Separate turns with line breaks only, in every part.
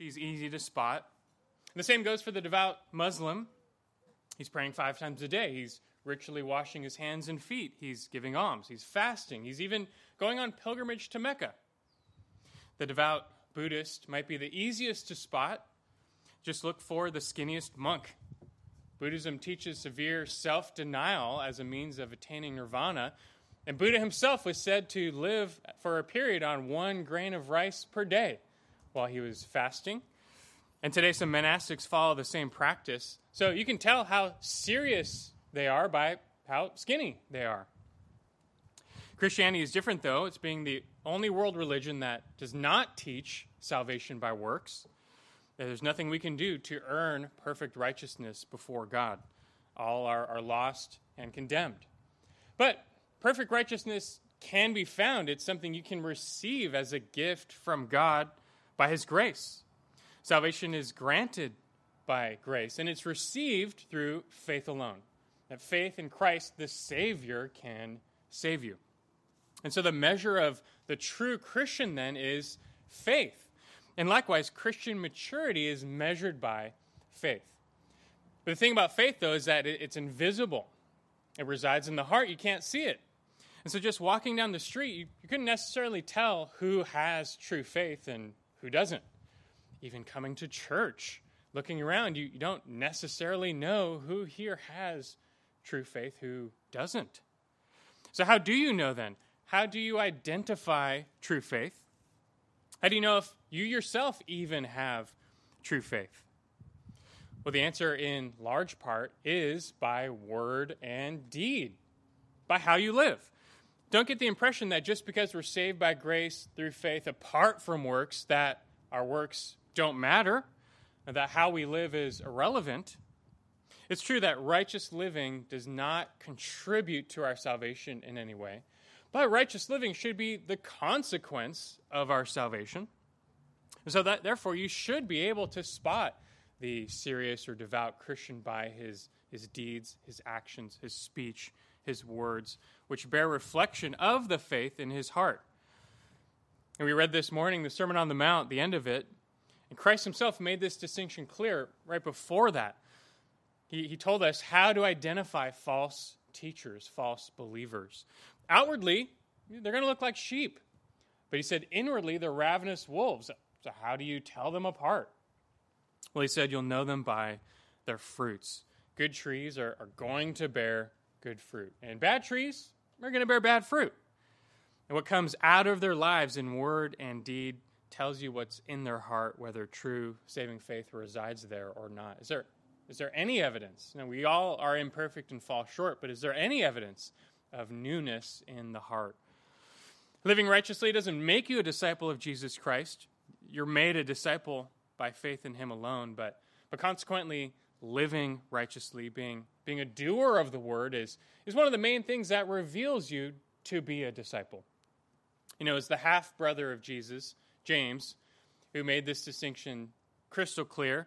She's easy to spot. And the same goes for the devout Muslim. He's praying five times a day. He's ritually washing his hands and feet. He's giving alms. He's fasting. He's even going on pilgrimage to Mecca. The devout Buddhist might be the easiest to spot. Just look for the skinniest monk. Buddhism teaches severe self denial as a means of attaining nirvana. And Buddha himself was said to live for a period on one grain of rice per day while he was fasting. And today, some monastics follow the same practice. So you can tell how serious they are by how skinny they are. Christianity is different, though. It's being the only world religion that does not teach salvation by works. There's nothing we can do to earn perfect righteousness before God. All are, are lost and condemned. But perfect righteousness can be found. It's something you can receive as a gift from God by His grace. Salvation is granted by grace, and it's received through faith alone. That faith in Christ, the Savior, can save you. And so the measure of the true Christian then is faith. And likewise, Christian maturity is measured by faith. But the thing about faith, though, is that it's invisible. It resides in the heart. You can't see it. And so just walking down the street, you, you couldn't necessarily tell who has true faith and who doesn't. Even coming to church, looking around, you, you don't necessarily know who here has true faith, who doesn't. So, how do you know then? How do you identify true faith? How do you know if you yourself even have true faith? Well, the answer in large part is by word and deed, by how you live. Don't get the impression that just because we're saved by grace through faith apart from works, that our works don't matter, and that how we live is irrelevant. It's true that righteous living does not contribute to our salvation in any way. But righteous living should be the consequence of our salvation. And So that therefore you should be able to spot the serious or devout Christian by his, his deeds, his actions, his speech, his words, which bear reflection of the faith in his heart. And we read this morning the Sermon on the Mount, the end of it, and Christ himself made this distinction clear right before that. He, he told us how to identify false teachers, false believers. Outwardly, they're going to look like sheep. But he said, inwardly, they're ravenous wolves. So, how do you tell them apart? Well, he said, you'll know them by their fruits. Good trees are, are going to bear good fruit, and bad trees are going to bear bad fruit. And what comes out of their lives in word and deed tells you what's in their heart, whether true saving faith resides there or not. Is there, is there any evidence? Now, we all are imperfect and fall short, but is there any evidence of newness in the heart. Living righteously doesn't make you a disciple of Jesus Christ. You're made a disciple by faith in him alone, but, but consequently, living righteously, being, being a doer of the word, is, is one of the main things that reveals you to be a disciple. You know, as the half brother of Jesus, James, who made this distinction crystal clear.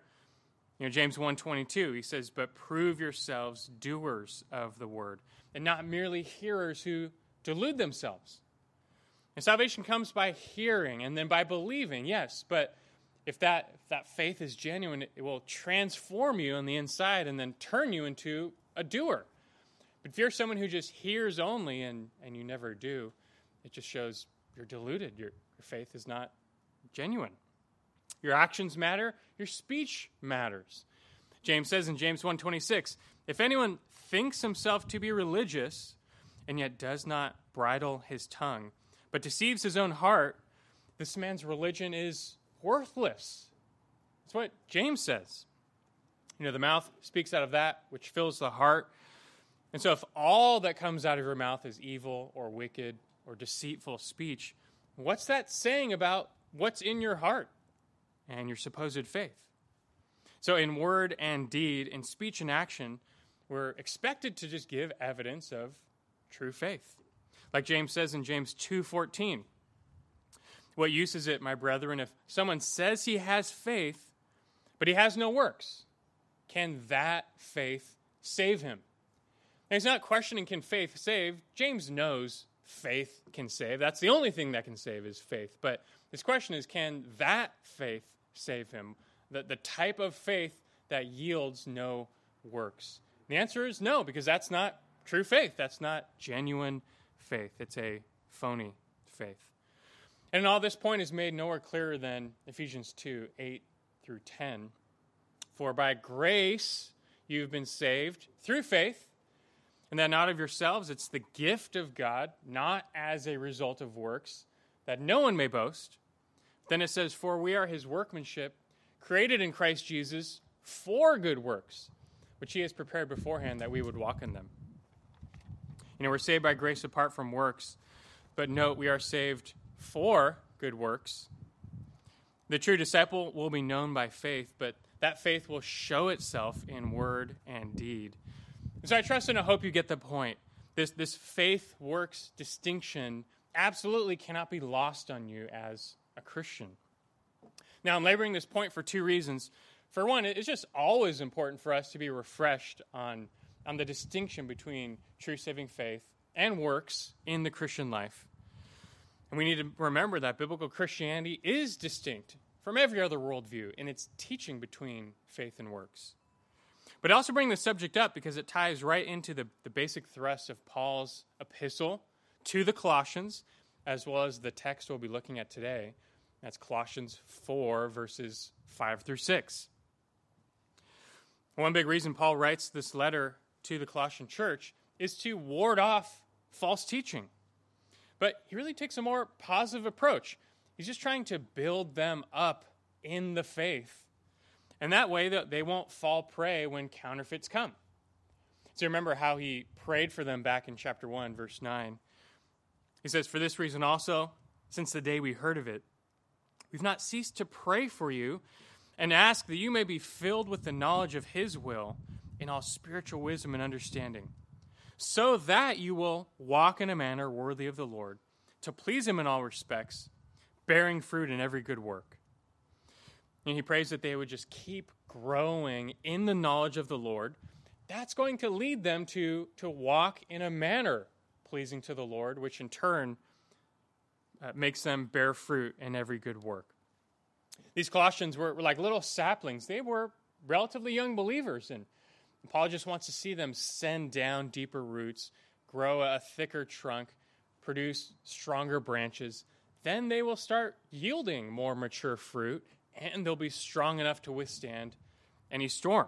You know, James 1:22, he says, "But prove yourselves doers of the word, and not merely hearers who delude themselves. And salvation comes by hearing and then by believing, yes, but if that, if that faith is genuine, it will transform you on the inside and then turn you into a doer. But if you're someone who just hears only and, and you never do, it just shows you're deluded. Your, your faith is not genuine. Your actions matter, your speech matters. James says in James 1:26, if anyone thinks himself to be religious and yet does not bridle his tongue, but deceives his own heart, this man's religion is worthless. That's what James says. You know, the mouth speaks out of that which fills the heart. And so, if all that comes out of your mouth is evil or wicked or deceitful speech, what's that saying about what's in your heart and your supposed faith? So, in word and deed, in speech and action, we're expected to just give evidence of true faith. Like James says in James 2:14. What use is it, my brethren, if someone says he has faith, but he has no works? Can that faith save him? Now, he's not questioning can faith save. James knows faith can save. That's the only thing that can save is faith. But his question is can that faith save him? The, the type of faith that yields no works? The answer is no, because that's not true faith. That's not genuine faith. It's a phony faith. And all this point is made nowhere clearer than Ephesians 2 8 through 10. For by grace you've been saved through faith, and that not of yourselves, it's the gift of God, not as a result of works, that no one may boast. Then it says, For we are his workmanship, created in Christ Jesus for good works, which he has prepared beforehand that we would walk in them. You know, we're saved by grace apart from works, but note we are saved for good works. The true disciple will be known by faith, but that faith will show itself in word and deed. And so I trust and I hope you get the point. This, this faith works distinction absolutely cannot be lost on you as a Christian. Now, I'm laboring this point for two reasons. For one, it's just always important for us to be refreshed on, on the distinction between true saving faith and works in the Christian life. And we need to remember that biblical Christianity is distinct from every other worldview in its teaching between faith and works. But I also bring the subject up because it ties right into the, the basic thrust of Paul's epistle to the Colossians, as well as the text we'll be looking at today. That's Colossians 4, verses 5 through 6. One big reason Paul writes this letter to the Colossian church is to ward off false teaching. But he really takes a more positive approach. He's just trying to build them up in the faith. And that way they won't fall prey when counterfeits come. So remember how he prayed for them back in chapter 1, verse 9. He says, For this reason also, since the day we heard of it, we've not ceased to pray for you and ask that you may be filled with the knowledge of his will in all spiritual wisdom and understanding, so that you will walk in a manner worthy of the Lord, to please him in all respects bearing fruit in every good work. And he prays that they would just keep growing in the knowledge of the Lord. That's going to lead them to, to walk in a manner pleasing to the Lord, which in turn uh, makes them bear fruit in every good work. These Colossians were, were like little saplings. They were relatively young believers, and Paul just wants to see them send down deeper roots, grow a thicker trunk, produce stronger branches, then they will start yielding more mature fruit and they'll be strong enough to withstand any storm.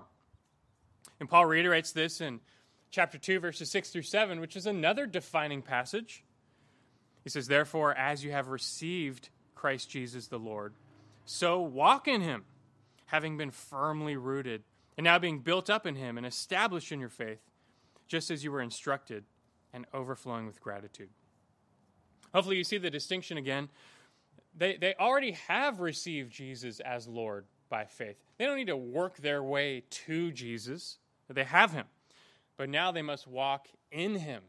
And Paul reiterates this in chapter 2, verses 6 through 7, which is another defining passage. He says, Therefore, as you have received Christ Jesus the Lord, so walk in him, having been firmly rooted, and now being built up in him and established in your faith, just as you were instructed, and overflowing with gratitude. Hopefully, you see the distinction again. They, they already have received Jesus as Lord by faith. They don't need to work their way to Jesus, they have him. But now they must walk in him.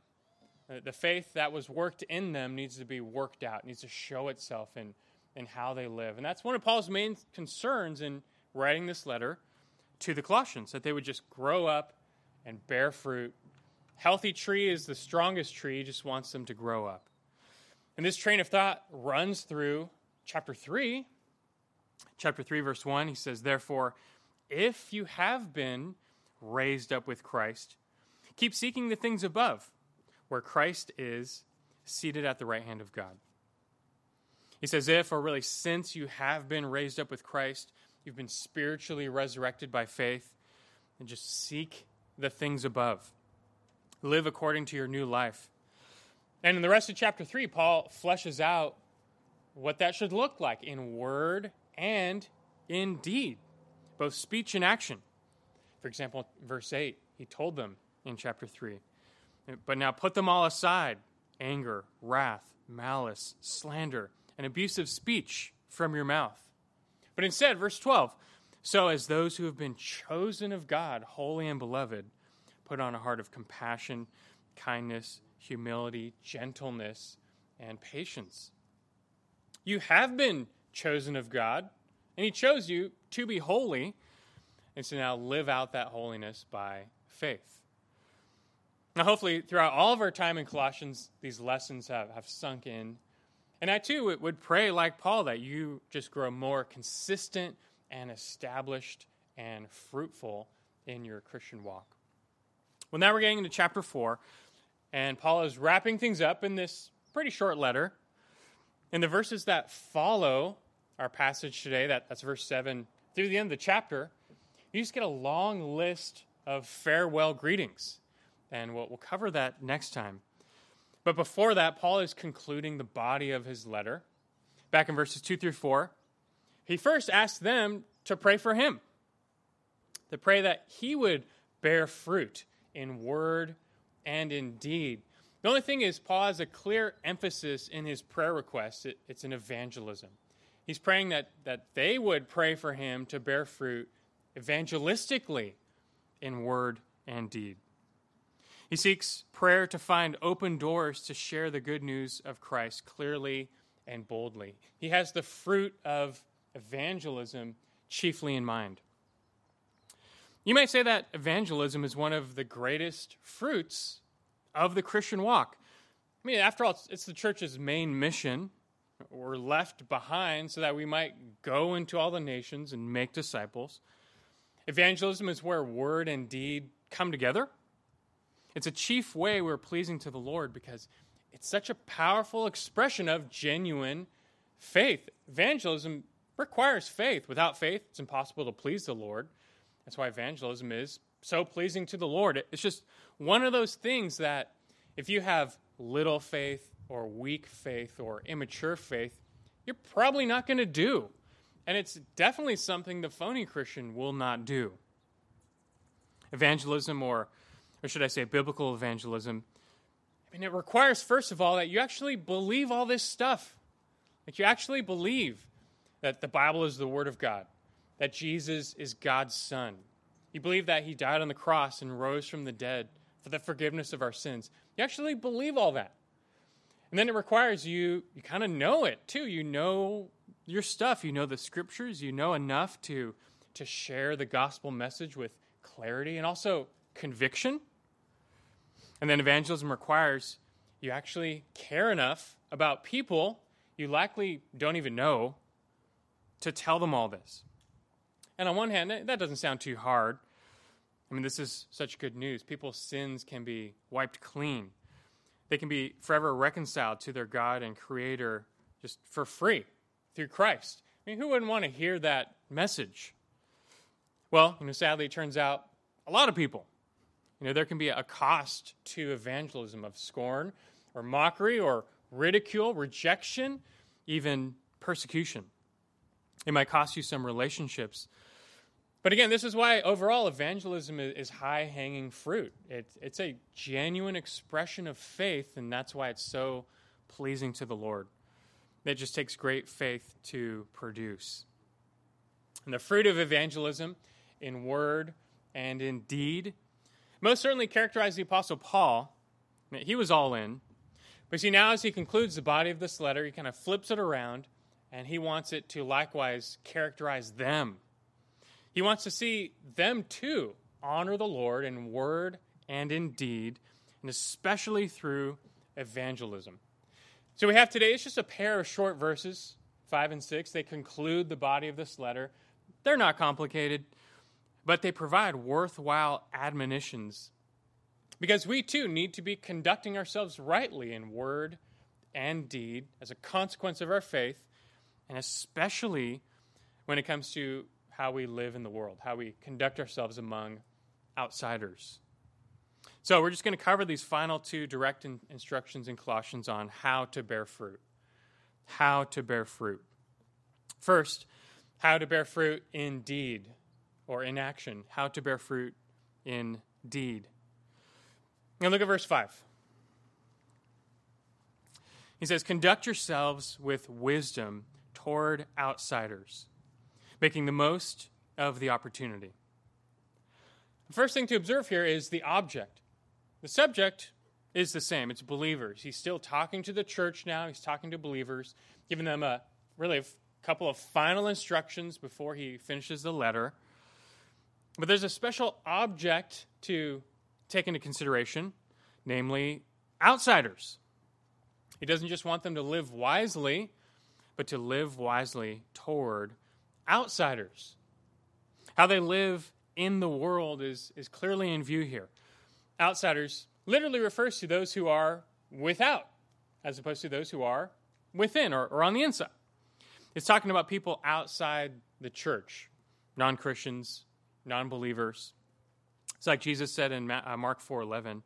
Uh, the faith that was worked in them needs to be worked out, needs to show itself in, in how they live. And that's one of Paul's main concerns in writing this letter to the Colossians that they would just grow up and bear fruit. Healthy tree is the strongest tree, just wants them to grow up. And this train of thought runs through chapter 3. Chapter 3, verse 1, he says, Therefore, if you have been raised up with Christ, keep seeking the things above, where Christ is seated at the right hand of God. He says, If, or really since you have been raised up with Christ, you've been spiritually resurrected by faith, and just seek the things above. Live according to your new life. And in the rest of chapter 3, Paul fleshes out what that should look like in word and in deed, both speech and action. For example, verse 8, he told them in chapter 3, But now put them all aside anger, wrath, malice, slander, and abusive speech from your mouth. But instead, verse 12, so as those who have been chosen of God, holy and beloved, put on a heart of compassion, kindness, humility, gentleness, and patience. You have been chosen of God, and He chose you to be holy, and to now live out that holiness by faith. Now, hopefully, throughout all of our time in Colossians, these lessons have, have sunk in And I too would pray, like Paul, that you just grow more consistent and established and fruitful in your Christian walk. Well, now we're getting into chapter 4, and Paul is wrapping things up in this pretty short letter. In the verses that follow our passage today, that, that's verse 7 through the end of the chapter, you just get a long list of farewell greetings. And we'll, we'll cover that next time. But before that, Paul is concluding the body of his letter. Back in verses 2 through 4, he first asks them to pray for him, to pray that he would bear fruit in word and in deed. The only thing is, Paul has a clear emphasis in his prayer request. It, it's an evangelism. He's praying that, that they would pray for him to bear fruit evangelistically in word and deed. He seeks prayer to find open doors to share the good news of Christ clearly and boldly. He has the fruit of evangelism chiefly in mind. You might say that evangelism is one of the greatest fruits of the Christian walk. I mean, after all, it's, it's the church's main mission. We're left behind so that we might go into all the nations and make disciples. Evangelism is where word and deed come together. It's a chief way we're pleasing to the Lord because it's such a powerful expression of genuine faith. Evangelism requires faith. Without faith, it's impossible to please the Lord. That's why evangelism is so pleasing to the Lord. It's just one of those things that if you have little faith or weak faith or immature faith, you're probably not going to do. And it's definitely something the phony Christian will not do. Evangelism or or should I say biblical evangelism, I mean, it requires, first of all, that you actually believe all this stuff. Like, you actually believe that the Bible is the Word of God, that Jesus is God's Son. You believe that He died on the cross and rose from the dead for the forgiveness of our sins. You actually believe all that. And then it requires you, you kind of know it too. You know your stuff. You know the scriptures. You know enough to, to share the gospel message with clarity and also conviction. And then evangelism requires you actually care enough about people you likely don't even know to tell them all this. And on one hand, eh, that doesn't sound too hard. I mean, this is such good news. People's sins can be wiped clean, they can be forever reconciled to their God and Creator just for free through Christ. I mean, who wouldn't want to hear that message? Well, you know, sadly, it turns out a lot of people you know, there can be a cost to evangelism of scorn or mockery or ridicule, rejection, even persecution. It might cost you some relationships. But again, this is why overall evangelism is high hanging fruit. It's, it's a genuine expression of faith, and that's why it's so pleasing to the Lord. It just takes great faith to produce. And the fruit of evangelism in word and in deed most certainly characterized the Apostle Paul. He was all in. But see, now as he concludes the body of this letter, he kind of flips it around and he wants it to likewise characterize them. He wants to see them too honor the Lord in word and in deed, and especially through evangelism. So we have today, it's just a pair of short verses, five and six. They conclude the body of this letter. They're not complicated but they provide worthwhile admonitions because we too need to be conducting ourselves rightly in word and deed as a consequence of our faith, and especially when it comes to how we live in the world, how we conduct ourselves among outsiders. So, we're just going to cover these final two direct in- instructions in Colossians on how to bear fruit. How to bear fruit. First, how to bear fruit in deed or in action, how to bear fruit in deed. Now look at verse 5. He says, Conduct yourselves with wisdom toward outsiders, making the most of the opportunity. The first thing to observe here is the object. The subject is the same it's believers. He's still talking to the church now, he's talking to believers, giving them a really a couple of final instructions before he finishes the letter. But there's a special object to take into consideration, namely outsiders. He doesn't just want them to live wisely, but to live wisely toward outsiders. How they live in the world is, is clearly in view here. Outsiders literally refers to those who are without, as opposed to those who are within or, or on the inside. It's talking about people outside the church, non Christians, non believers. It's like Jesus said in uh, Mark 4:11.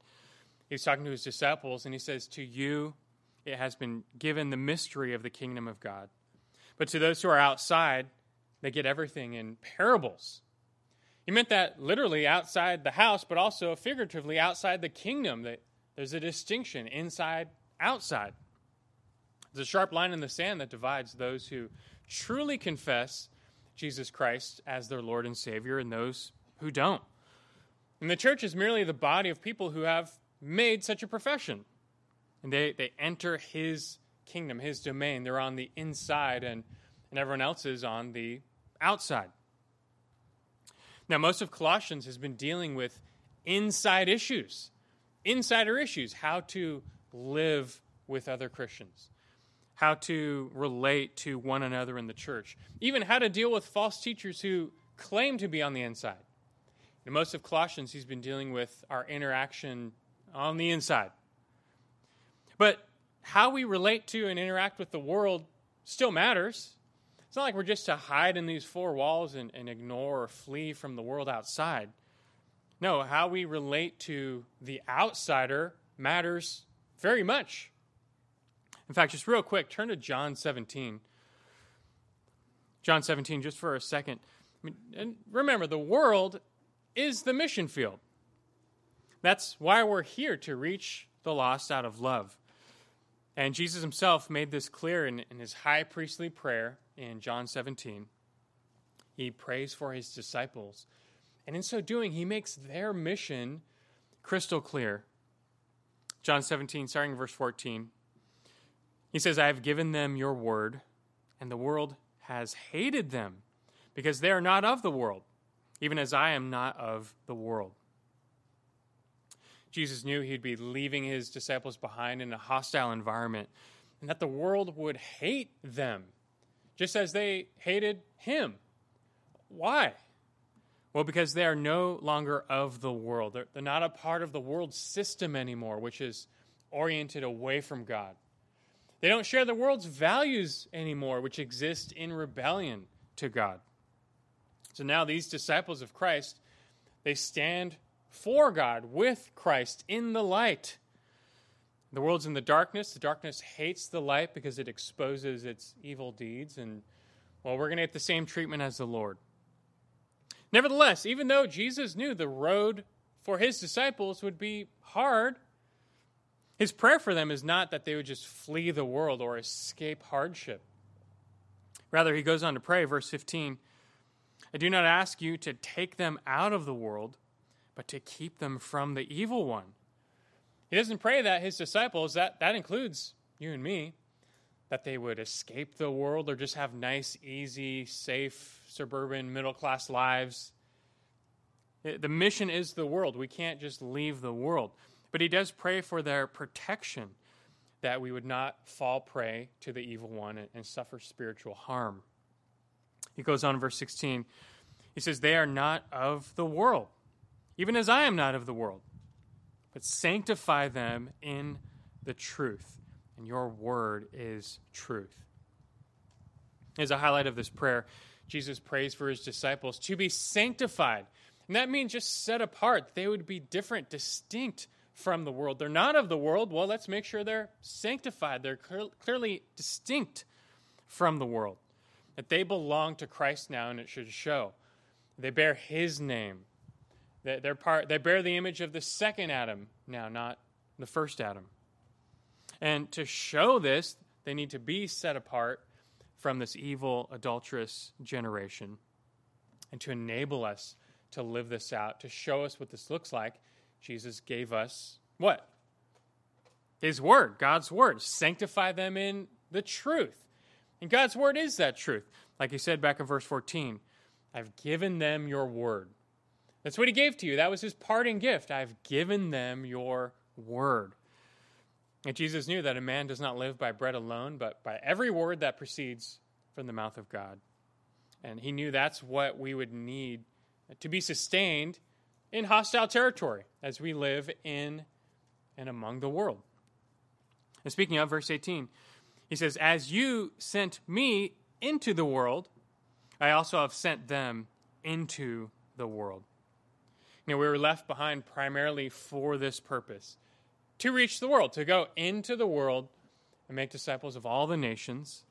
He's talking to his disciples and he says, "To you it has been given the mystery of the kingdom of God. But to those who are outside, they get everything in parables." He meant that literally outside the house, but also figuratively outside the kingdom. That there's a distinction inside, outside. There's a sharp line in the sand that divides those who truly confess Jesus Christ as their Lord and Savior and those who don't. And the church is merely the body of people who have made such a profession. And they, they enter his kingdom, his domain. They're on the inside, and, and everyone else is on the outside. Now, most of Colossians has been dealing with inside issues, insider issues, how to live with other Christians, how to relate to one another in the church, even how to deal with false teachers who claim to be on the inside. In most of Colossians, he's been dealing with our interaction on the inside. But how we relate to and interact with the world still matters. It's not like we're just to hide in these four walls and, and ignore or flee from the world outside. No, how we relate to the outsider matters very much. In fact, just real quick, turn to John 17. John 17, just for a second. I mean, and remember, the world is the mission field. That's why we're here to reach the lost out of love. And Jesus himself made this clear in, in his high priestly prayer in John 17. He prays for his disciples. And in so doing, he makes their mission crystal clear. John 17, starting in verse 14. He says, I have given them your word, and the world has hated them because they are not of the world, even as I am not of the world. Jesus knew he'd be leaving his disciples behind in a hostile environment and that the world would hate them, just as they hated him. Why? Well, because they are no longer of the world. They're, they're not a part of the world system anymore, which is oriented away from God. They don't share the world's values anymore, which exist in rebellion to God. So now these disciples of Christ, they stand for God with Christ in the light. The world's in the darkness. The darkness hates the light because it exposes its evil deeds. And, well, we're going to get the same treatment as the Lord. Nevertheless, even though Jesus knew the road for his disciples would be hard, his prayer for them is not that they would just flee the world or escape hardship. Rather, he goes on to pray, verse 15 I do not ask you to take them out of the world, but to keep them from the evil one. He doesn't pray that his disciples, that, that includes you and me, that they would escape the world or just have nice, easy, safe, suburban, middle class lives. The mission is the world. We can't just leave the world. But he does pray for their protection, that we would not fall prey to the evil one and, suffer spiritual harm. He goes on in verse 16. He says, They are not of the world, even as I am not of the world, but sanctify them in the truth. And your word is truth. As a highlight of this prayer, Jesus prays for his disciples to be sanctified. And that means just set apart. They would be different, distinct from the world. They're not of the world. Well, let's make sure they're sanctified. They're clearly distinct from the world that they belong to Christ now, and it should show. They bear His name. They're part, they bear the image of the second Adam now, not the first Adam. And to show this, they need to be set apart from this evil, adulterous generation. And to enable us to live this out, to show us what this looks like, Jesus gave us what? His word, God's word. Sanctify them in the truth. And God's word is that truth. Like he said back in verse 14, I've given them your word. That's what he gave to you. That was his parting gift. I've given them your word. And Jesus knew that a man does not live by bread alone, but by every word that proceeds from the mouth of God. And he knew that's what we would need to be sustained in hostile territory as we live in and among the world. And speaking of verse 18, he says, As you sent me into the world, I also have sent them into the world. You know, we were left behind primarily for this purpose to reach the world, to go into the world and make disciples of all the nations.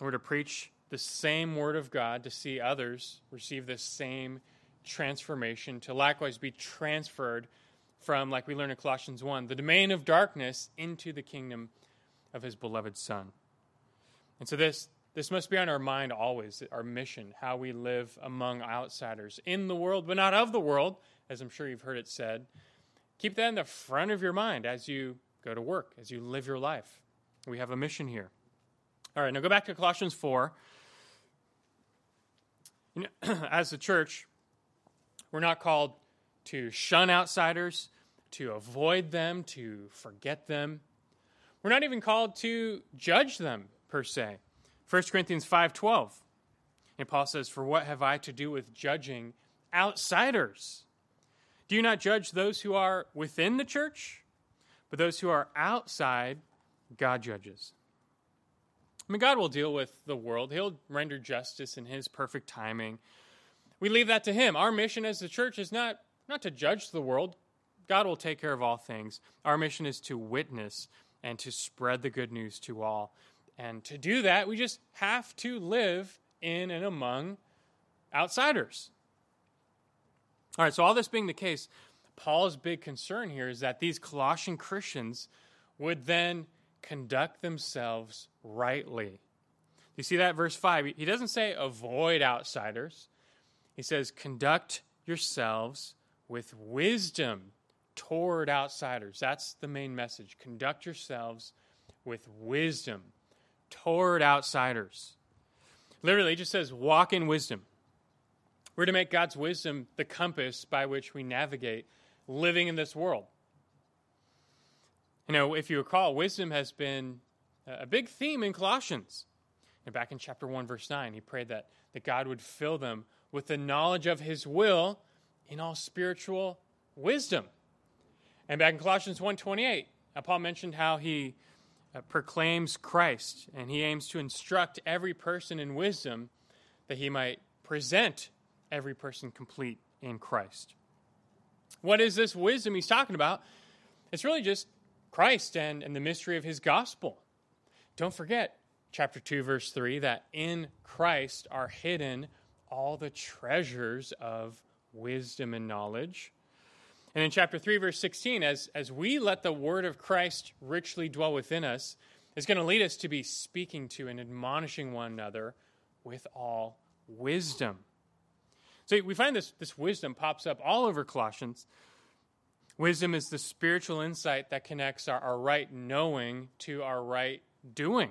We're to preach the same word of God, to see others receive the same transformation, to likewise be transferred from, like we learn in Colossians 1, the domain of darkness into the kingdom of his beloved Son. And so this, this must be on our mind always, our mission, how we live among outsiders in the world, but not of the world, as I'm sure you've heard it said. Keep that in the front of your mind as you go to work, as you live your life. We have a mission here. All right, now go back to Colossians 4. You know, as a church, we're not called to shun outsiders, to avoid them, to forget them. We're not even called to judge them per se. 1 Corinthians 5:12. And Paul says, "For what have I to do with judging outsiders? Do you not judge those who are within the church? But those who are outside, God judges. I mean, God will deal with the world, He'll render justice in His perfect timing. We leave that to Him. Our mission as the church is not, not to judge the world, God will take care of all things. Our mission is to witness and to spread the good news to all. And to do that, we just have to live in and among outsiders. All right, so all this being the case, Paul's big concern here is that these Colossian Christians would then conduct themselves rightly. You see that verse 5? He doesn't say avoid outsiders. He says conduct yourselves with wisdom toward outsiders. That's the main message. Conduct yourselves with wisdom toward outsiders. Literally, it just says walk in wisdom. We're to make God's wisdom the compass by which we navigate living in this world. You know, if you recall, wisdom has been a big theme in Colossians. And back in chapter 1, verse 9, he prayed that, that God would fill them with the knowledge of his will in all spiritual wisdom. And back in Colossians 1.28, Paul mentioned how he uh, proclaims Christ and he aims to instruct every person in wisdom that he might present every person complete in Christ. What is this wisdom he's talking about? It's really just Christ and, and the mystery of his gospel. Don't forget, chapter 2, verse 3, that in Christ are hidden all the treasures of wisdom and knowledge. And in chapter 3, verse 16, as, as we let the word of Christ richly dwell within us, is going to lead us to be speaking to and admonishing one another with all wisdom. So we find this, this wisdom pops up all over Colossians. Wisdom is the spiritual insight that connects our, our right knowing to our right doing.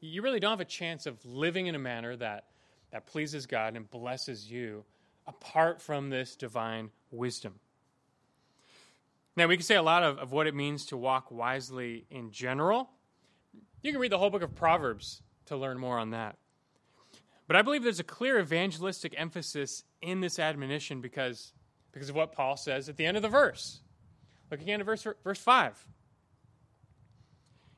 You really don't have a chance of living in a manner that, that pleases God and blesses you apart from this divine wisdom. Now, we can say a lot of, of what it means to walk wisely in general. You can read the whole book of Proverbs to learn more on that. But I believe there's a clear evangelistic emphasis in this admonition because, because of what Paul says at the end of the verse. Look again at verse, verse 5.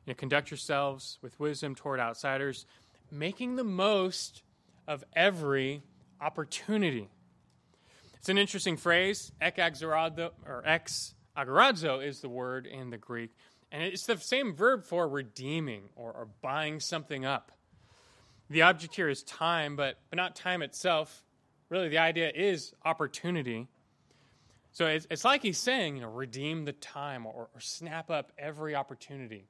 You know, conduct yourselves with wisdom toward outsiders, making the most of every opportunity. It's an interesting phrase. Ek or ex agorazo is the word in the Greek. And it's the same verb for redeeming or, or buying something up. The object here is time, but, but not time itself. Really, the idea is opportunity. So it's, it's like he's saying, you know, redeem the time or, or snap up every opportunity.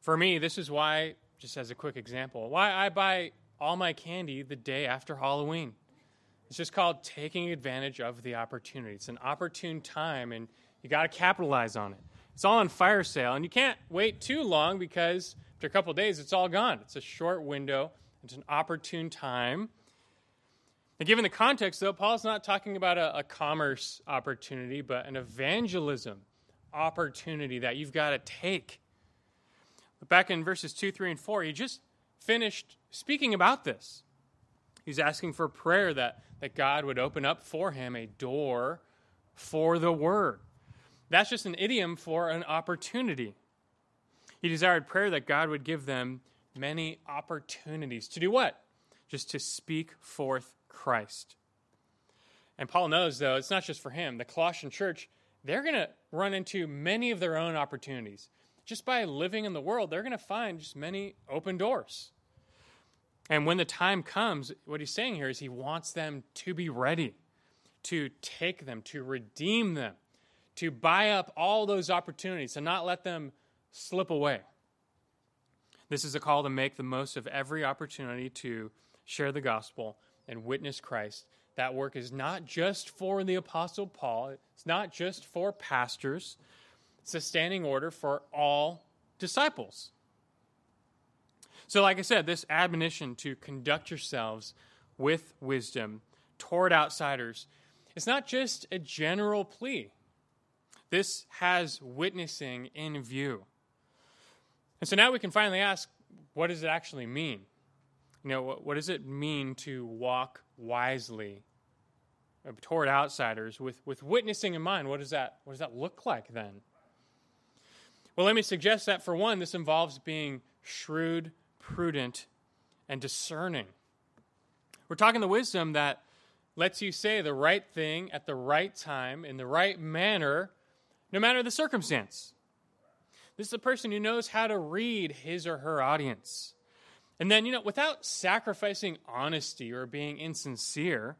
For me, this is why, just as a quick example, why I buy all my candy the day after Halloween. It's just called taking advantage of the opportunity. It's an opportune time, and you got to capitalize on it. It's all on fire sale, and you can't wait too long because after a couple days, it's all gone. It's a short window, it's an opportune time. And given the context, though, Paul's not talking about a, a commerce opportunity, but an evangelism opportunity that you've got to take. But Back in verses 2, 3, and 4, he just finished speaking about this. He's asking for prayer that, that God would open up for him a door for the word. That's just an idiom for an opportunity. He desired prayer that God would give them many opportunities to do what? Just to speak forth Christ. And Paul knows, though, it's not just for him. The Colossian church, they're going to run into many of their own opportunities. Just by living in the world, they're going to find just many open doors. And when the time comes, what he's saying here is he wants them to be ready to take them, to redeem them, to buy up all those opportunities, to not let them slip away. This is a call to make the most of every opportunity to share the gospel and witness Christ. That work is not just for the Apostle Paul, it's not just for pastors, it's a standing order for all disciples. So, like I said, this admonition to conduct yourselves with wisdom toward outsiders, it's not just a general plea. This has witnessing in view. And so now we can finally ask what does it actually mean? You know, what, what does it mean to walk wisely uh, toward outsiders with, with witnessing in mind? What does, that, what does that look like then? Well, let me suggest that for one, this involves being shrewd, prudent, and discerning. We're talking the wisdom that lets you say the right thing at the right time in the right manner, no matter the circumstance. This is a person who knows how to read his or her audience. And then, you know, without sacrificing honesty or being insincere,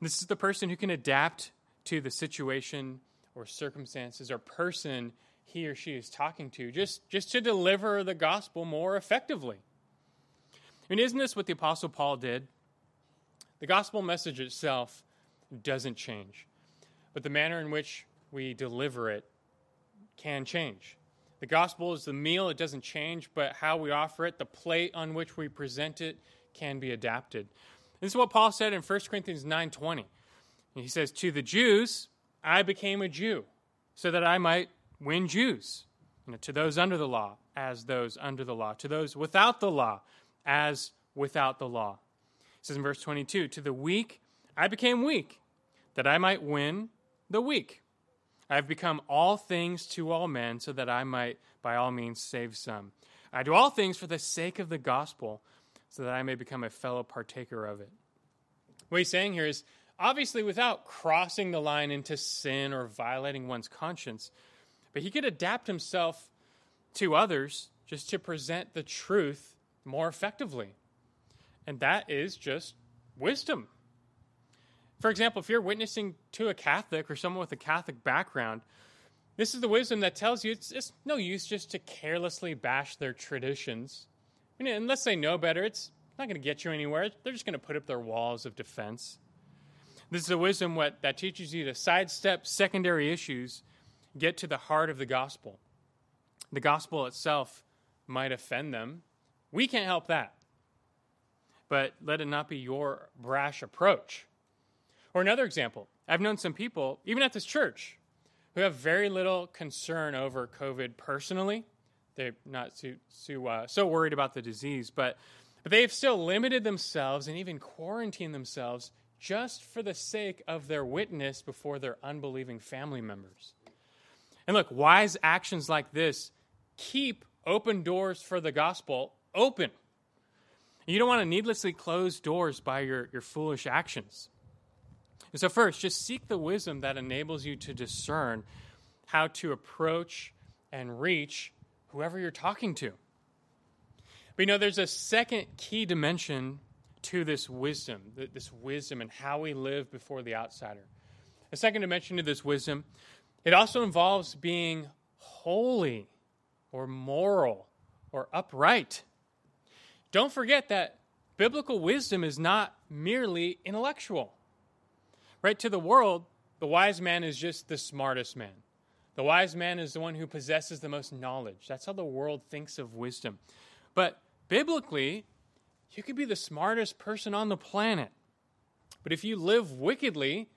this is the person who can adapt to the situation or circumstances or person he or she is talking to just, just to deliver the gospel more effectively. I mean, isn't this what the Apostle Paul did? The gospel message itself doesn't change, but the manner in which we deliver it can change. The gospel is the meal, it doesn't change, but how we offer it, the plate on which we present it, can be adapted. This is what Paul said in 1 Corinthians 9:20. He says, "To the Jews I became a Jew, so that I might win Jews. You know, to those under the law, as those under the law. To those without the law, as without the law." It says in verse 22, "To the weak I became weak, that I might win the weak." I have become all things to all men, so that I might by all means save some. I do all things for the sake of the gospel, so that I may become a fellow partaker of it. What he's saying here is obviously without crossing the line into sin or violating one's conscience, but he could adapt himself to others just to present the truth more effectively. And that is just wisdom. For example, if you're witnessing to a Catholic or someone with a Catholic background, this is the wisdom that tells you it's, it's no use just to carelessly bash their traditions. I mean, unless they know better, it's not going to get you anywhere. They're just going to put up their walls of defense. This is a wisdom what, that teaches you to sidestep secondary issues, get to the heart of the gospel. The gospel itself might offend them. We can't help that. But let it not be your brash approach. Or another example I've known some people, even at this church, who have very little concern over COVID personally. They're not so, so, uh, so worried about the disease, but, but they've still limited themselves and even quarantined themselves just for the sake of their witness before their unbelieving family members. And look, wise actions like this keep open doors for the gospel open. You don't want to needlessly close doors by your, your foolish actions. And so, first, just seek the wisdom that enables you to discern how to approach and reach whoever you're talking to. But you know, there's a second key dimension to this wisdom, this wisdom and how we live before the outsider. A second dimension to this wisdom, it also involves being holy or moral or upright. Don't forget that biblical wisdom is not merely intellectual. Right? To the world, the wise man is just the smartest man. The wise man is the one who possesses the most knowledge. That's how the world thinks of wisdom. But biblically, you could be the smartest person on the planet. But if you live wickedly,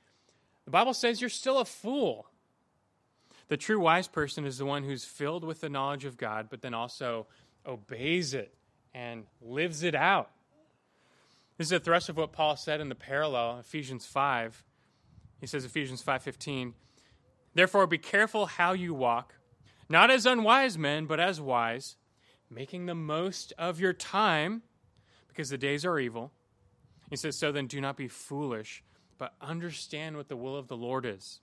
the Bible says you're still a fool. The true wise person is the one who's filled with the knowledge of God, but then also obeys it and lives it out. This is a thrust of what Paul said in the parallel, Ephesians 5. He says, Ephesians 5.15, Therefore be careful how you walk, not as unwise men, but as wise, making the most of your time, because the days are evil. He says, So then do not be foolish, but understand what the will of the Lord is.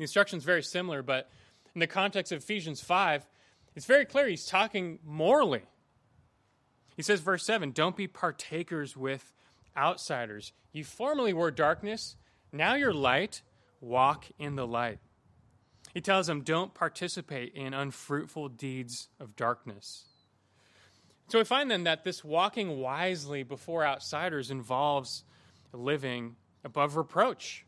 The instruction is very similar, but in the context of Ephesians 5, it's very clear he's talking morally. He says, verse 7 Don't be partakers with outsiders. You formerly were darkness, now you're light. Walk in the light. He tells them, Don't participate in unfruitful deeds of darkness. So we find then that this walking wisely before outsiders involves living above reproach.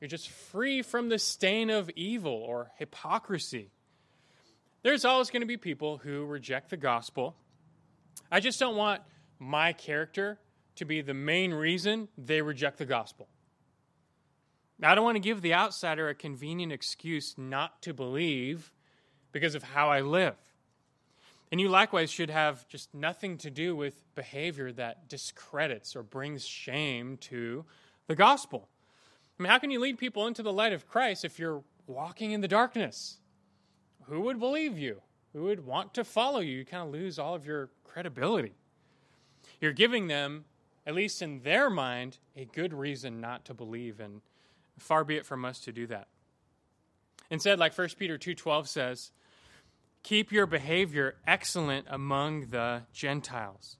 You're just free from the stain of evil or hypocrisy. There's always going to be people who reject the gospel. I just don't want my character to be the main reason they reject the gospel. I don't want to give the outsider a convenient excuse not to believe because of how I live. And you likewise should have just nothing to do with behavior that discredits or brings shame to the gospel. I mean, how can you lead people into the light of Christ if you're walking in the darkness? Who would believe you? Who would want to follow you? You kind of lose all of your credibility. You're giving them, at least in their mind, a good reason not to believe, and far be it from us to do that. Instead, like 1 Peter 2:12 says, keep your behavior excellent among the Gentiles,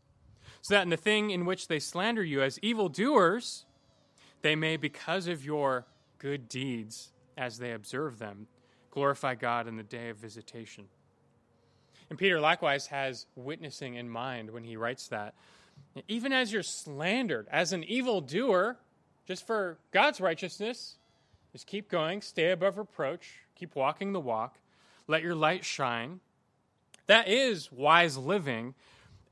so that in the thing in which they slander you as evildoers, they may, because of your good deeds, as they observe them, glorify God in the day of visitation. And Peter likewise has witnessing in mind when he writes that. Even as you're slandered as an evildoer, just for God's righteousness, just keep going, stay above reproach, keep walking the walk, let your light shine. That is wise living.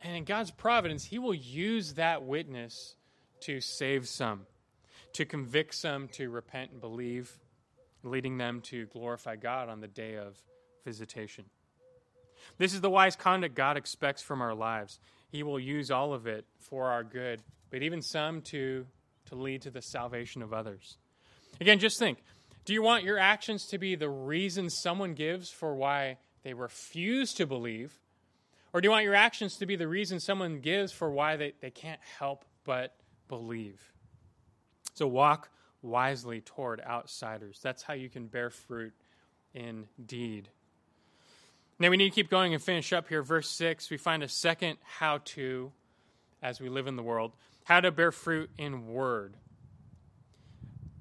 And in God's providence, He will use that witness to save some to convict some to repent and believe, leading them to glorify God on the day of visitation. This is the wise conduct God expects from our lives. He will use all of it for our good, but even some to, to lead to the salvation of others. Again, just think do you want your actions to be the reason someone gives for why they refuse to believe? Or do you want your actions to be the reason someone gives for why they, they can't help but believe? So walk wisely toward outsiders. That's how you can bear fruit indeed. Now we need to keep going and finish up here. Verse 6, we find a second how to as we live in the world how to bear fruit in word.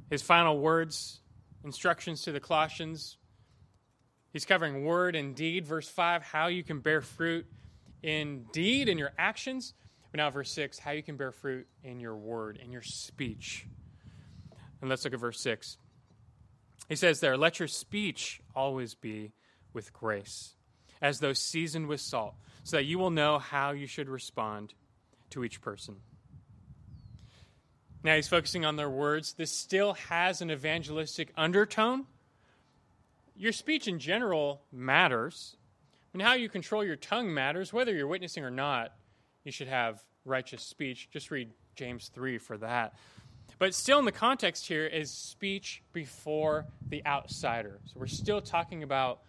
His final words, instructions to the Colossians. He's covering word and deed. Verse 5, how you can bear fruit in deed in your actions. But now, verse 6, how you can bear fruit in your word, in your speech. And let's look at verse 6. He says there, Let your speech always be with grace, as though seasoned with salt, so that you will know how you should respond to each person. Now he's focusing on their words. This still has an evangelistic undertone. Your speech in general matters. Mean, how you control your tongue matters. Whether you're witnessing or not, you should have righteous speech. Just read James 3 for that. But still, in the context here, is speech before the outsider. So we're still talking about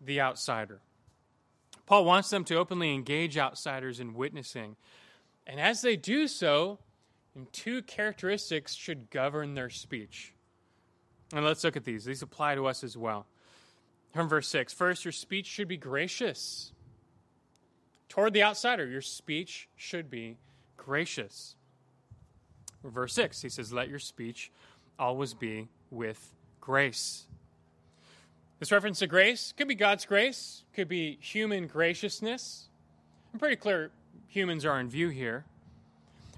the outsider. Paul wants them to openly engage outsiders in witnessing. And as they do so, two characteristics should govern their speech. And let's look at these. These apply to us as well. From verse 6 First, your speech should be gracious. Toward the outsider, your speech should be gracious verse 6. He says, Let your speech always be with grace. This reference to grace could be God's grace, could be human graciousness. I'm pretty clear humans are in view here.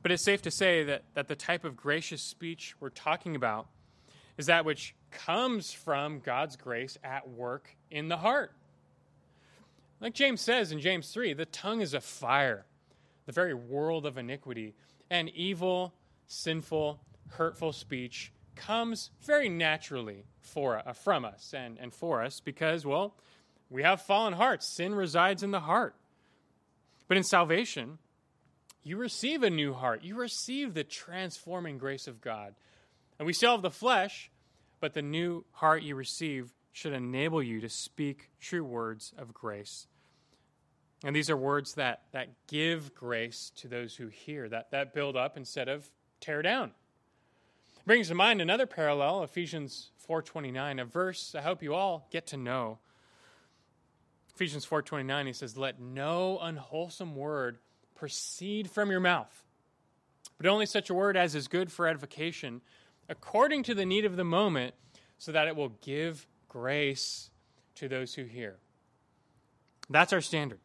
But it's safe to say that, that the type of gracious speech we're talking about is that which comes from God's grace at work in the heart. Like James says in James 3, the tongue is a fire, the very world of iniquity, and evil sinful, hurtful speech comes very naturally for, uh, from us and, and for us because, well, we have fallen hearts. Sin resides in the heart. But in salvation, you receive a new heart. You receive the transforming grace of God. And we still have the flesh, but the new heart you receive should enable you to speak true words of grace. And these are words that, that give grace to those who hear, that, that build up instead of tear down. Brings to mind another parallel, Ephesians 4.29, a verse I hope you all get to know. Ephesians 4.29, he says, Let no unwholesome word proceed from your mouth, but only such a word as is good for edification, according to the need of the moment, so that it will give grace to those who hear. That's our standard.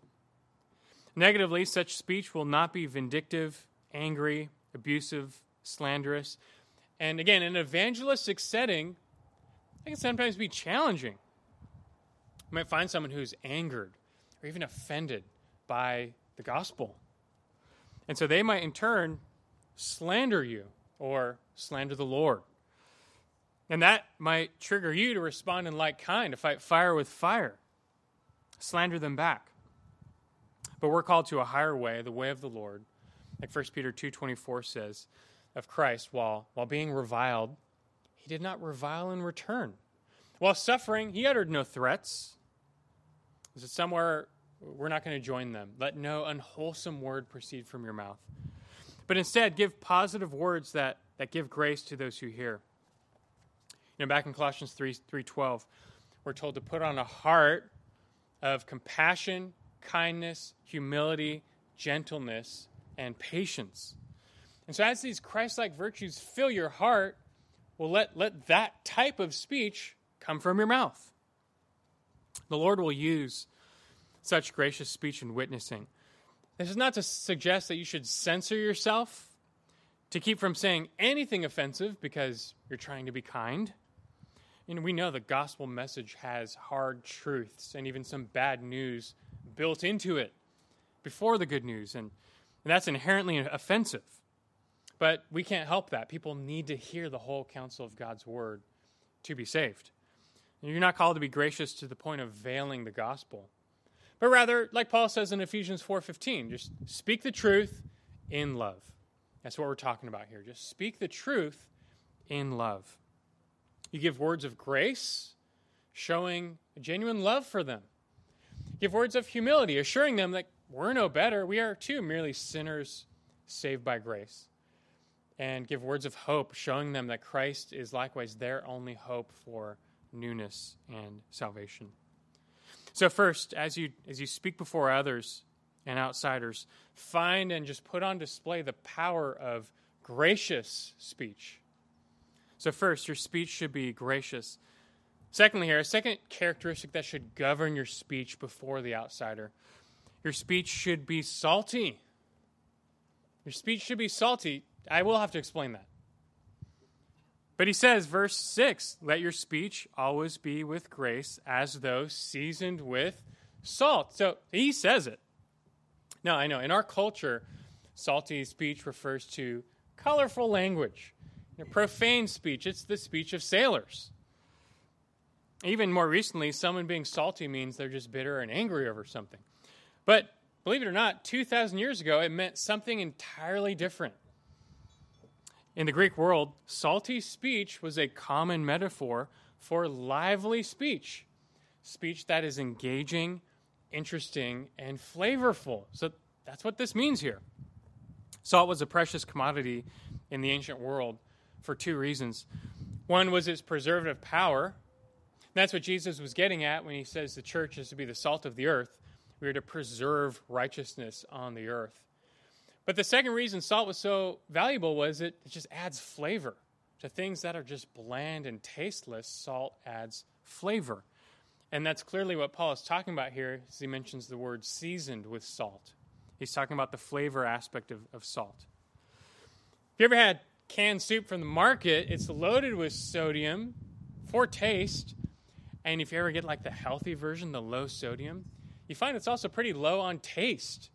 Negatively, such speech will not be vindictive, angry, abusive, slanderous. And again, in an evangelistic setting, it can sometimes be challenging. You might find someone who's angered or even offended by the gospel. And so they might, in turn, slander you or slander the Lord. And that might trigger you to respond in like kind, to fight fire with fire, slander them back. But we're called to a higher way, the way of the Lord. Like 1 Peter 2:24 says of Christ, while while being reviled, he did not revile in return. While suffering, he uttered no threats. Is it somewhere we're not going to join them? Let no unwholesome word proceed from your mouth. But instead, give positive words that, that give grace to those who hear. You know, back in Colossians 3 3:12, we're told to put on a heart of compassion, kindness, humility, gentleness, and patience. And so as these Christ-like virtues fill your heart, well let, let that type of speech come from your mouth. The Lord will use such gracious speech and witnessing. This is not to suggest that you should censor yourself to keep from saying anything offensive because you're trying to be kind. And we know the gospel message has hard truths and even some bad news built into it before the good news, and, and that's inherently offensive. But we can't help that. People need to hear the whole counsel of God's word to be saved. And you're not called to be gracious to the point of veiling the gospel, but rather, like Paul says in Ephesians 4:15, just speak the truth in love. That's what we're talking about here. Just speak the truth in love. You give words of grace, showing a genuine love for them. Give words of humility, assuring them that we're no better. We are too merely sinners saved by grace. And give words of hope, showing them that Christ is likewise their only hope for newness and salvation. So first, as you as you speak before others and outsiders, find and just put on display the power of gracious speech. So, first, your speech should be gracious. Secondly, here, a second characteristic that should govern your speech before the outsider your speech should be salty. Your speech should be salty. I will have to explain that. But he says, verse 6 let your speech always be with grace, as though seasoned with salt. So he says it. Now, I know in our culture, salty speech refers to colorful language. You know, profane speech, it's the speech of sailors. Even more recently, someone being salty means they're just bitter and angry over something. But believe it or not, 2,000 years ago, it meant something entirely different. In the Greek world, salty speech was a common metaphor for lively speech, speech that is engaging, interesting, and flavorful. So that's what this means here. Salt was a precious commodity in the ancient world for two reasons. One was its preservative power. That's what Jesus was getting at when he says the church is to be the salt of the earth. We are to preserve righteousness on the earth. But the second reason salt was so valuable was it, it just adds flavor. To things that are just bland and tasteless, salt adds flavor. And that's clearly what Paul is talking about here as he mentions the word seasoned with salt. He's talking about the flavor aspect of, of salt. If you ever had canned soup from the market, it's loaded with sodium for taste. And if you ever get like the healthy version, the low sodium, you find it's also pretty low on taste.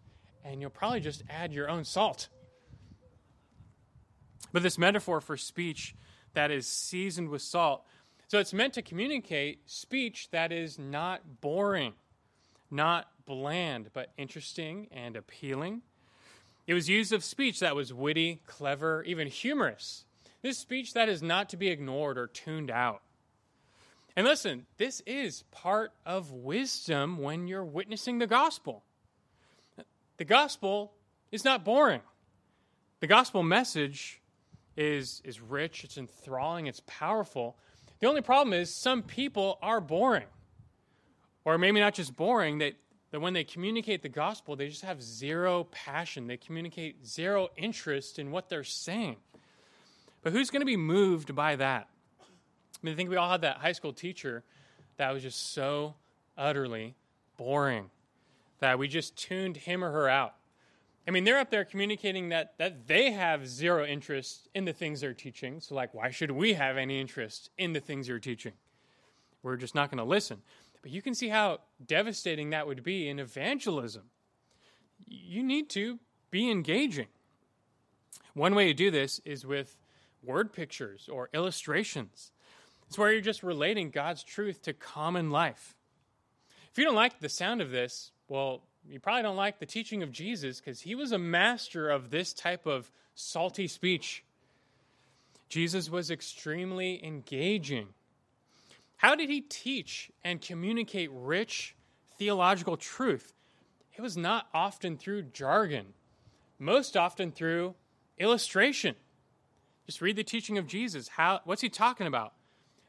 And you'll probably just add your own salt. But this metaphor for speech that is seasoned with salt. So it's meant to communicate speech that is not boring, not bland, but interesting and appealing. It was used of speech that was witty, clever, even humorous. This speech that is not to be ignored or tuned out. And listen, this is part of wisdom when you're witnessing the gospel. The gospel is not boring. The gospel message is, is rich, it's enthralling, it's powerful. The only problem is some people are boring. Or maybe not just boring, they, that when they communicate the gospel, they just have zero passion. They communicate zero interest in what they're saying. But who's going to be moved by that? I mean, I think we all had that high school teacher that was just so utterly boring that we just tuned him or her out. I mean, they're up there communicating that, that they have zero interest in the things they're teaching. So, like, why should we have any interest in the things you're teaching? We're just not going to listen. But you can see how devastating that would be in evangelism. You need to be engaging. One way to do this is with word pictures or illustrations. It's where you're just relating God's truth to common life. If you don't like the sound of this, well, you probably don't like the teaching of Jesus because he was a master of this type of salty speech. Jesus was extremely engaging. How did he teach and communicate rich theological truth? It was not often through jargon, most often through illustration. Just read the teaching of Jesus. How, what's he talking about?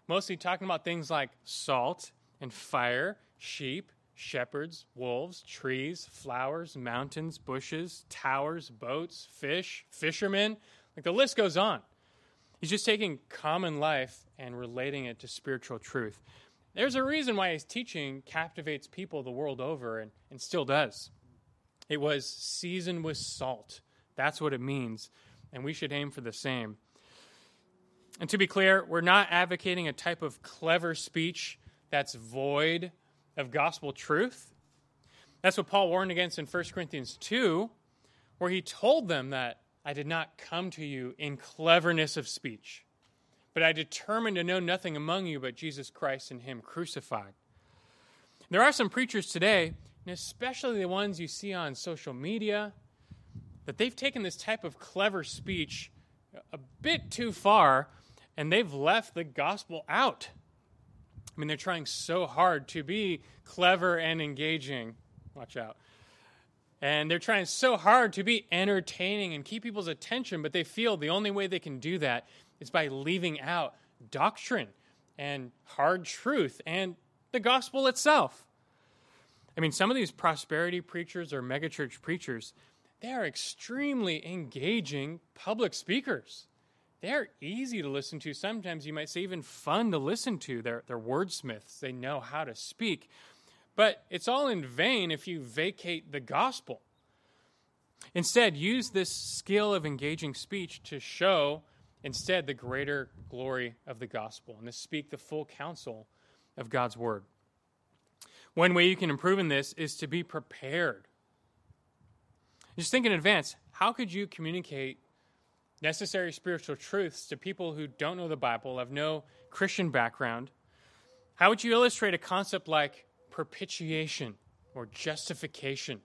Mostly talking about things like salt and fire, sheep, shepherds, wolves, trees, flowers, mountains, bushes, towers, boats, fish, fishermen. Like the list goes on. He's just taking common life and relating it to spiritual truth. There's a reason why his teaching captivates people the world over and, and still does. It was seasoned with salt. That's what it means, and we should aim for the same. And to be clear, we're not advocating a type of clever speech that's void of gospel truth. That's what Paul warned against in 1 Corinthians 2, where he told them that I did not come to you in cleverness of speech, but I determined to know nothing among you but Jesus Christ and Him crucified. There are some preachers today, and especially the ones you see on social media, that they've taken this type of clever speech a bit too far and they've left the gospel out. I mean, they're trying so hard to be clever and engaging. Watch out. And they're trying so hard to be entertaining and keep people's attention, but they feel the only way they can do that is by leaving out doctrine and hard truth and the gospel itself. I mean, some of these prosperity preachers or megachurch preachers, they are extremely engaging public speakers. They're easy to listen to. Sometimes you might say even fun to listen to. They're, they're wordsmiths, they know how to speak. But it's all in vain if you vacate the gospel. Instead, use this skill of engaging speech to show instead the greater glory of the gospel and to speak the full counsel of God's word. One way you can improve in this is to be prepared. Just think in advance how could you communicate necessary spiritual truths to people who don't know the Bible, have no Christian background? How would you illustrate a concept like propitiation or justification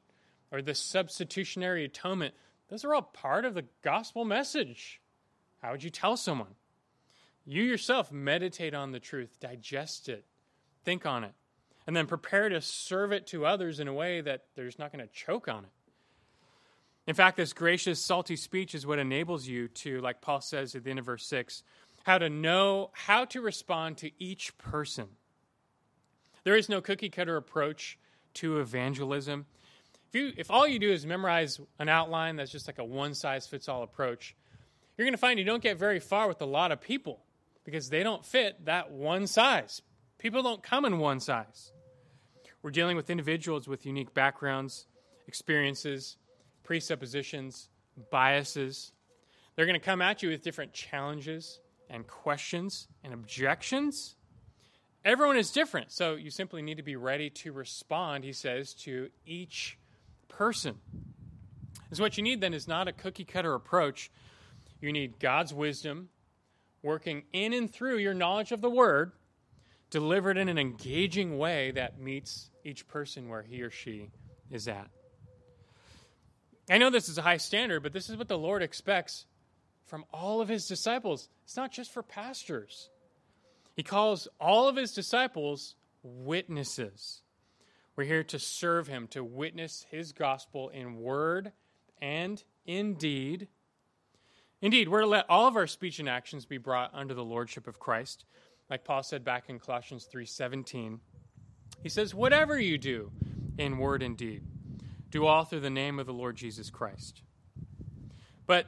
or the substitutionary atonement, those are all part of the gospel message. How would you tell someone? You yourself meditate on the truth, digest it, think on it, and then prepare to serve it to others in a way that they're just not going to choke on it. In fact, this gracious, salty speech is what enables you to, like Paul says at the end of verse 6, how to know how to respond to each person there is no cookie cutter approach to evangelism. If, you, if all you do is memorize an outline that's just like a one size fits all approach, you're going to find you don't get very far with a lot of people because they don't fit that one size. People don't come in one size. We're dealing with individuals with unique backgrounds, experiences, presuppositions, biases. They're going to come at you with different challenges and questions and objections. Everyone is different, so you simply need to be ready to respond, he says, to each person. So, what you need then is not a cookie cutter approach. You need God's wisdom, working in and through your knowledge of the Word, delivered in an engaging way that meets each person where he or she is at. I know this is a high standard, but this is what the Lord expects from all of his disciples. It's not just for pastors. He calls all of his disciples witnesses. We're here to serve him, to witness his gospel in word and in deed. Indeed, we're to let all of our speech and actions be brought under the lordship of Christ, like Paul said back in Colossians 3:17. He says, "Whatever you do in word and deed, do all through the name of the Lord Jesus Christ." But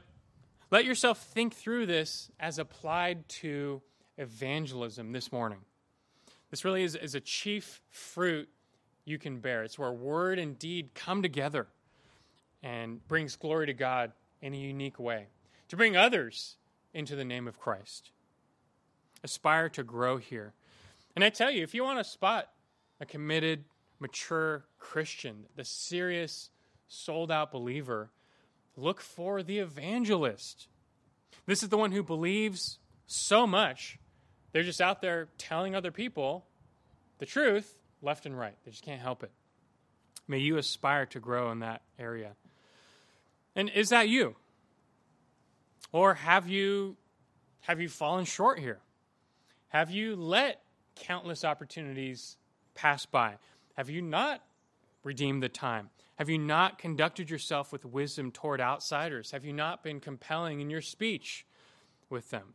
let yourself think through this as applied to evangelism this morning. This really is, is a chief fruit you can bear. It's where word and deed come together and brings glory to God in a unique way. To bring others into the name of Christ. Aspire to grow here. And I tell you, if you want to spot a committed, mature Christian, the serious, sold out believer, look for the evangelist. This is the one who believes so much, they're just out there telling other people the truth left and right. They just can't help it. May you aspire to grow in that area. And is that you? Or have you have you fallen short here? Have you let countless opportunities pass by? Have you not redeemed the time? Have you not conducted yourself with wisdom toward outsiders? Have you not been compelling in your speech with them?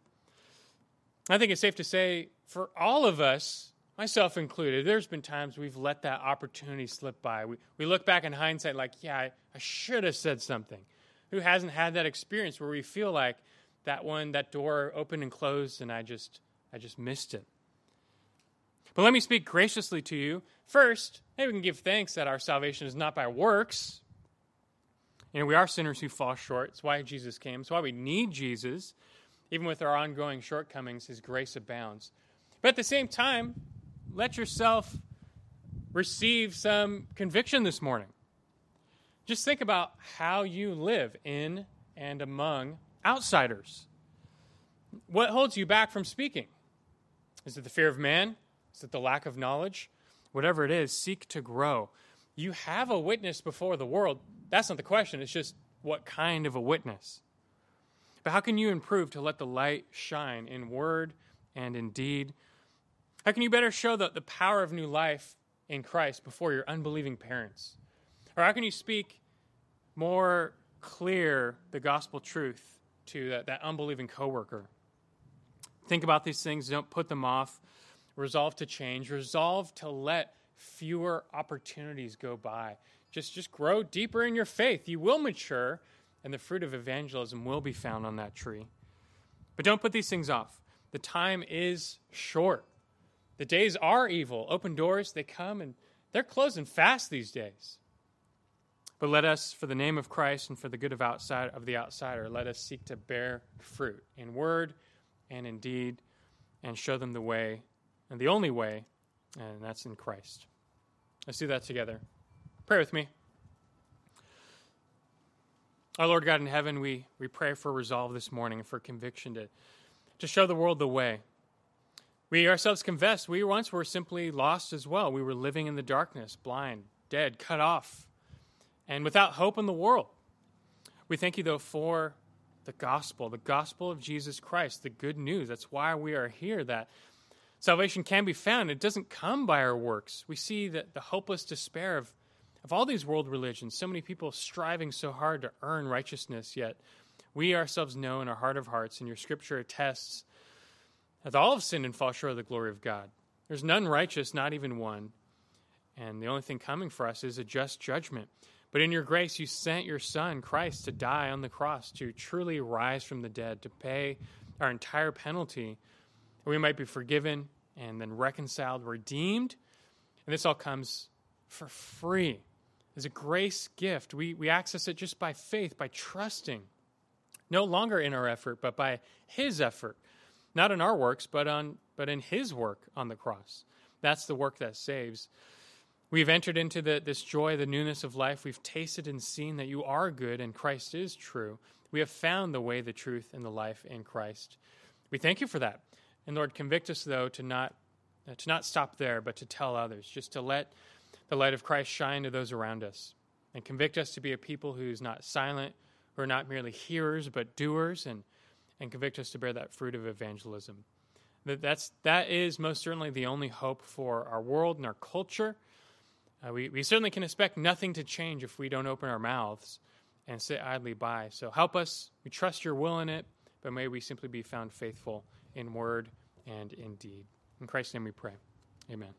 I think it's safe to say for all of us, myself included, there's been times we've let that opportunity slip by. We, we look back in hindsight like, yeah, I, I should have said something. Who hasn't had that experience where we feel like that one, that door opened and closed and I just, I just missed it? But let me speak graciously to you. First, hey, we can give thanks that our salvation is not by works. You know, we are sinners who fall short. It's why Jesus came. It's why we need Jesus. Even with our ongoing shortcomings, his grace abounds. But at the same time, let yourself receive some conviction this morning. Just think about how you live in and among outsiders. What holds you back from speaking? Is it the fear of man? Is it the lack of knowledge? Whatever it is, seek to grow. You have a witness before the world. That's not the question. It's just what kind of a witness. But how can you improve to let the light shine in word and in deed? How can you better show the, the power of new life in Christ before your unbelieving parents? Or how can you speak more clear the gospel truth to that, that unbelieving coworker? Think about these things, don't put them off resolve to change, resolve to let fewer opportunities go by. Just, just grow deeper in your faith. You will mature, and the fruit of evangelism will be found on that tree. But don't put these things off. The time is short. The days are evil. Open doors, they come and they're closing fast these days. But let us, for the name of Christ and for the good of outside of the outsider, let us seek to bear fruit in word and in deed and show them the way and the only way, and that's in Christ. Let's do that together. Pray with me. Our Lord God in heaven, we, we pray for resolve this morning, for conviction to, to show the world the way. We ourselves confess we once were simply lost as well. We were living in the darkness, blind, dead, cut off, and without hope in the world. We thank you, though, for the gospel, the gospel of Jesus Christ, the good news. That's why we are here, that Salvation can be found. It doesn't come by our works. We see that the hopeless despair of, of all these world religions, so many people striving so hard to earn righteousness, yet we ourselves know in our heart of hearts, and your scripture attests that all have sinned and fall short of the glory of God. There's none righteous, not even one. And the only thing coming for us is a just judgment. But in your grace, you sent your Son, Christ, to die on the cross, to truly rise from the dead, to pay our entire penalty we might be forgiven and then reconciled, redeemed. And this all comes for free as a grace gift. We, we access it just by faith, by trusting. No longer in our effort, but by His effort. Not in our works, but, on, but in His work on the cross. That's the work that saves. We've entered into the, this joy, the newness of life. We've tasted and seen that you are good and Christ is true. We have found the way, the truth, and the life in Christ. We thank you for that. And Lord, convict us, though, to not, uh, to not stop there, but to tell others, just to let the light of Christ shine to those around us. And convict us to be a people who's not silent, who are not merely hearers, but doers, and, and convict us to bear that fruit of evangelism. That, that's, that is most certainly the only hope for our world and our culture. Uh, we, we certainly can expect nothing to change if we don't open our mouths and sit idly by. So help us. We trust your will in it, but may we simply be found faithful in word and in deed. In Christ's name we pray. Amen.